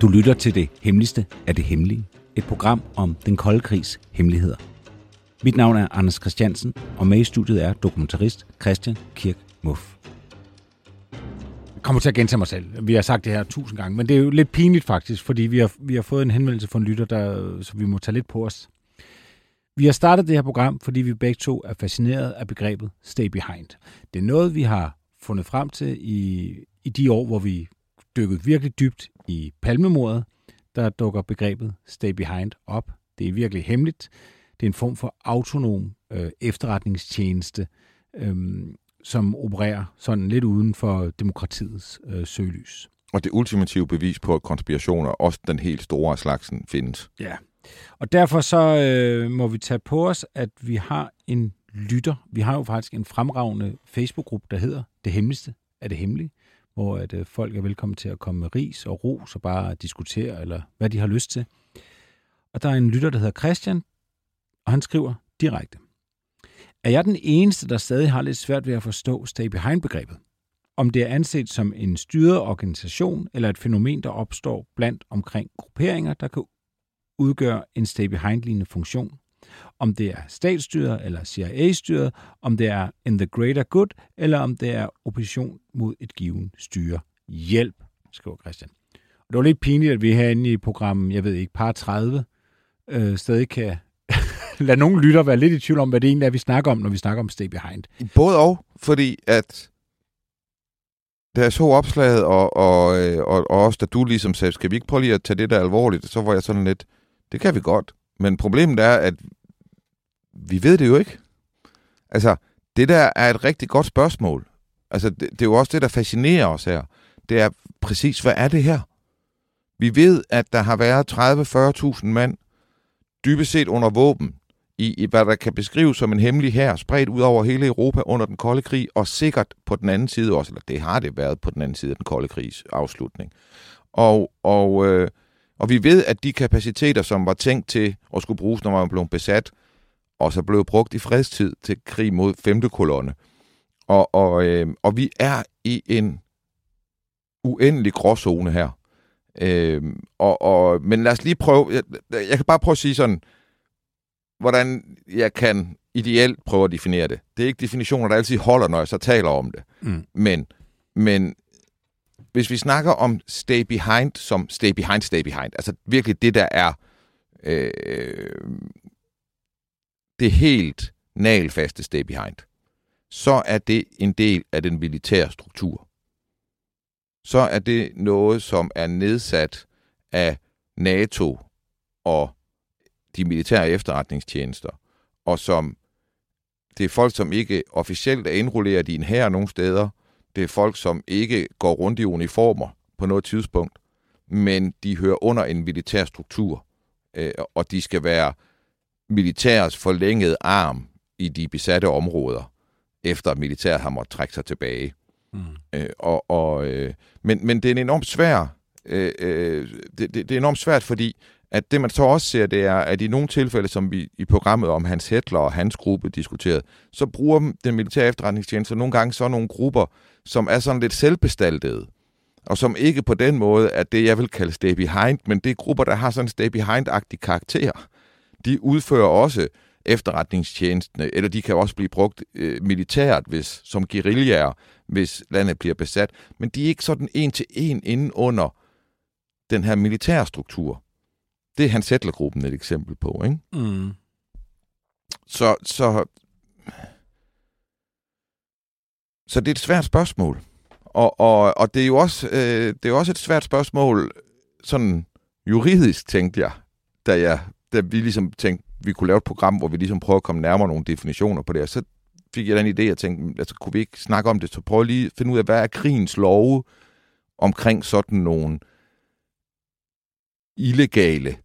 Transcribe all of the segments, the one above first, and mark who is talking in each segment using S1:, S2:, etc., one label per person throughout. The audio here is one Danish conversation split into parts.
S1: Du lytter til det hemmeligste af det hemmelige. Et program om den kolde krigs hemmeligheder. Mit navn er Anders Christiansen, og med i studiet er dokumentarist Christian Kirk Muff. Jeg kommer til at gentage mig selv. Vi har sagt det her tusind gange, men det er jo lidt pinligt faktisk, fordi vi har, vi har fået en henvendelse fra en lytter, der, så vi må tage lidt på os. Vi har startet det her program, fordi vi begge to er fascineret af begrebet stay behind. Det er noget, vi har fundet frem til i, i de år, hvor vi dykket virkelig dybt i palmemordet, der dukker begrebet stay behind op. Det er virkelig hemmeligt. Det er en form for autonom øh, efterretningstjeneste, øh, som opererer sådan lidt uden for demokratiets øh, søgelys.
S2: Og det ultimative bevis på, at konspirationer, også den helt store slagsen, findes.
S1: Ja, og derfor så øh, må vi tage på os, at vi har en lytter. Vi har jo faktisk en fremragende Facebook-gruppe, der hedder Det Hemmeligste af det Hemmelige, hvor at, øh, folk er velkommen til at komme med ris og ros og bare diskutere, eller hvad de har lyst til. Og der er en lytter, der hedder Christian, og han skriver direkte. Er jeg den eneste, der stadig har lidt svært ved at forstå stay behind-begrebet? Om det er anset som en styret organisation eller et fænomen, der opstår blandt omkring grupperinger, der kan udgøre en stay behind-lignende funktion. Om det er statsstyret eller CIA-styret, om det er in the greater good, eller om det er opposition mod et givet styre. Hjælp, skriver Christian. Og det var lidt pinligt, at vi herinde i programmet, jeg ved ikke, par 30, øh, stadig kan lade nogle lytter være lidt i tvivl om, hvad det egentlig er, vi snakker om, når vi snakker om Stay Behind.
S2: Både og, fordi at da jeg så opslaget, og, og, øh, og, og også da du ligesom sagde, skal vi ikke prøve lige at tage det der alvorligt, så var jeg sådan lidt, det kan vi godt. Men problemet er, at vi ved det jo ikke. Altså, det der er et rigtig godt spørgsmål. Altså, det, det er jo også det, der fascinerer os her. Det er præcis, hvad er det her? Vi ved, at der har været 30-40.000 mand, dybest set under våben, i, i hvad der kan beskrives som en hemmelig hær, spredt ud over hele Europa under den kolde krig, og sikkert på den anden side også, eller det har det været på den anden side af den kolde krigs afslutning. Og, og, øh, og vi ved, at de kapaciteter, som var tænkt til at skulle bruges, når man blev besat, også blev brugt i fredstid til krig mod femte kolonne. Og, og, øh, og vi er i en uendelig gråzone her. Øh, og, og, men lad os lige prøve, jeg, jeg kan bare prøve at sige sådan, hvordan jeg kan ideelt prøve at definere det. Det er ikke definitioner, der altid holder, når jeg så taler om det. Mm. Men, men hvis vi snakker om stay behind som stay behind, stay behind, altså virkelig det, der er øh, det helt nalfaste stay behind, så er det en del af den militære struktur. Så er det noget, som er nedsat af NATO og de militære efterretningstjenester, og som det er folk, som ikke officielt er indrulleret i en her nogen steder. Det er folk, som ikke går rundt i uniformer på noget tidspunkt, men de hører under en militær struktur, øh, og de skal være militærets forlængede arm i de besatte områder, efter militæret har måttet trække sig tilbage. Mm. Øh, og, og, øh, men, men det er enormt svært. Øh, øh, det, det, det er enormt svært, fordi at det man så også ser, det er, at i nogle tilfælde, som vi i programmet om Hans Hettler og hans gruppe diskuterede, så bruger den militære efterretningstjeneste nogle gange så nogle grupper, som er sådan lidt selvbestaltede, og som ikke på den måde er det, jeg vil kalde stay behind, men det er grupper, der har sådan en stay behind-agtig karakter. De udfører også efterretningstjenestene, eller de kan også blive brugt øh, militært, hvis, som guerillaer, hvis landet bliver besat. Men de er ikke sådan en til en inden under den her militære struktur. Det er Hans Settler-gruppen et eksempel på, ikke? Mm. Så, så, så det er et svært spørgsmål. Og, og, og det er jo også, øh, det er også et svært spørgsmål, sådan juridisk, tænkte jeg, da, jeg, da vi ligesom tænkte, vi kunne lave et program, hvor vi ligesom prøver at komme nærmere nogle definitioner på det, og så fik jeg den idé, at tænke, altså, kunne vi ikke snakke om det, så prøv lige at finde ud af, hvad er krigens love omkring sådan nogle illegale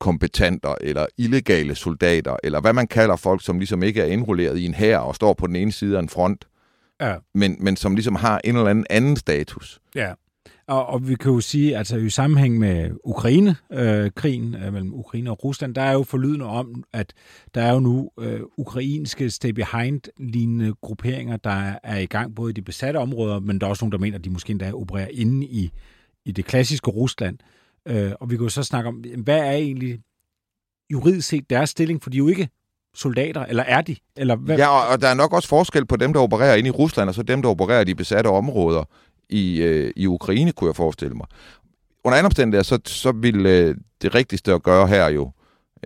S2: kompetanter, eller illegale soldater, eller hvad man kalder folk, som ligesom ikke er indrulleret i en hær og står på den ene side af en front,
S1: Ja.
S2: men, men som ligesom har en eller anden anden status.
S1: Ja, og, og vi kan jo sige, altså i sammenhæng med Ukraine-krigen øh, øh, mellem Ukraine og Rusland, der er jo forlydende om, at der er jo nu øh, ukrainske stay-behind-lignende grupperinger, der er i gang både i de besatte områder, men der er også nogen, der mener, at de måske endda opererer inde i, i det klassiske Rusland. Øh, og vi kan jo så snakke om, hvad er egentlig juridisk set deres stilling, for de er jo ikke soldater, eller er de? Eller hvad?
S2: Ja, og, og der er nok også forskel på dem, der opererer inde i Rusland, og så dem, der opererer i de besatte områder i, øh, i Ukraine, kunne jeg forestille mig. Under andre omstændigheder, så, så vil øh, det rigtigste at gøre her jo,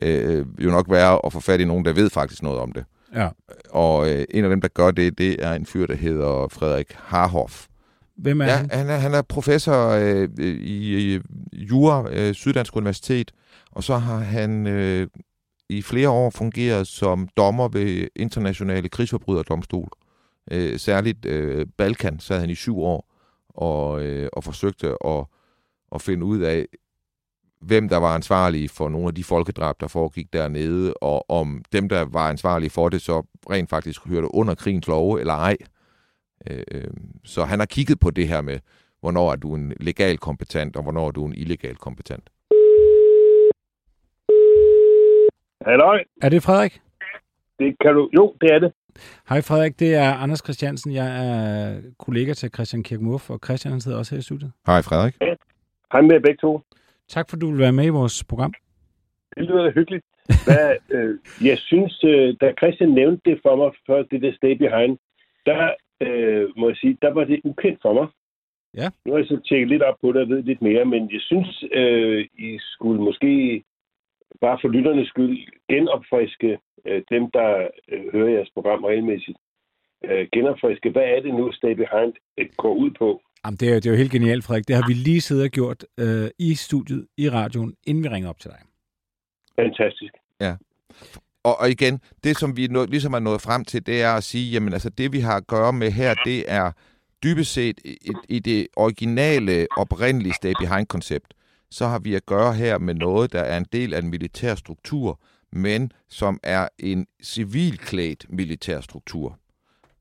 S2: øh, jo nok være at få fat i nogen, der ved faktisk noget om det.
S1: Ja.
S2: Og øh, en af dem, der gør det, det er en fyr, der hedder Frederik Harhoff.
S1: Hvem er
S2: Ja,
S1: han?
S2: han er, han er professor øh, i, i Jura, øh, Syddansk Universitet, og så har han øh, i flere år fungeret som dommer ved internationale krigsforbryderdomstol. Øh, særligt øh, Balkan sad han i syv år og, øh, og forsøgte at, at finde ud af, hvem der var ansvarlige for nogle af de folkedrab, der foregik dernede, og om dem, der var ansvarlige for det, så rent faktisk hørte under krigens love eller ej. Øh, øh, så han har kigget på det her med, hvornår er du en legal kompetent, og hvornår er du en illegal kompetent.
S3: Halløj,
S1: Er det Frederik?
S3: det kan du... Jo, det er det.
S1: Hej Frederik, det er Anders Christiansen. Jeg er kollega til Christian Kirkmuff, og Christian han sidder også her i studiet.
S2: Hej Frederik.
S3: Hej med begge to.
S1: Tak for, at du vil være med i vores program.
S3: Det lyder da hyggeligt. Hvad, øh, jeg synes, øh, da Christian nævnte det for mig, før det der stay behind, der øh, må jeg sige, der var det ukendt for mig.
S1: Ja.
S3: Nu har jeg så tjekket lidt op på det og ved lidt mere, men jeg synes, øh, I skulle måske bare for lytternes skyld genopfriske øh, dem, der øh, hører jeres program regelmæssigt. Øh, genopfriske, hvad er det nu, Stay Behind øh, går ud på?
S1: Jamen, det, er, jo- det er jo helt genialt, Frederik. Det har vi lige siddet og gjort øh, i studiet, i radioen, inden vi ringer op til dig.
S3: Fantastisk.
S2: Og, og igen, det som vi nå, ligesom er nået frem til, det er at sige, jamen altså det vi har at gøre med her, det er dybest set i, i det originale, oprindelige stay behind-koncept, så har vi at gøre her med noget, der er en del af en militær struktur, men som er en civilklædt militær struktur.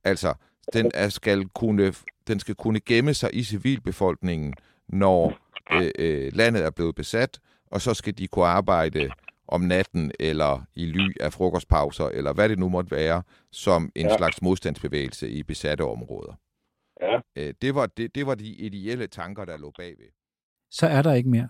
S2: Altså, den er, skal kunne, den skal kunne gemme sig i civilbefolkningen, når øh, øh, landet er blevet besat, og så skal de kunne arbejde om natten, eller i ly af frokostpauser, eller hvad det nu måtte være, som en
S3: ja.
S2: Slags modstandsbevægelse i besatte områder.
S3: Ja.
S2: Øh, det, var, det, det var de ideelle tanker, der lå bagved.
S1: Så er der ikke mere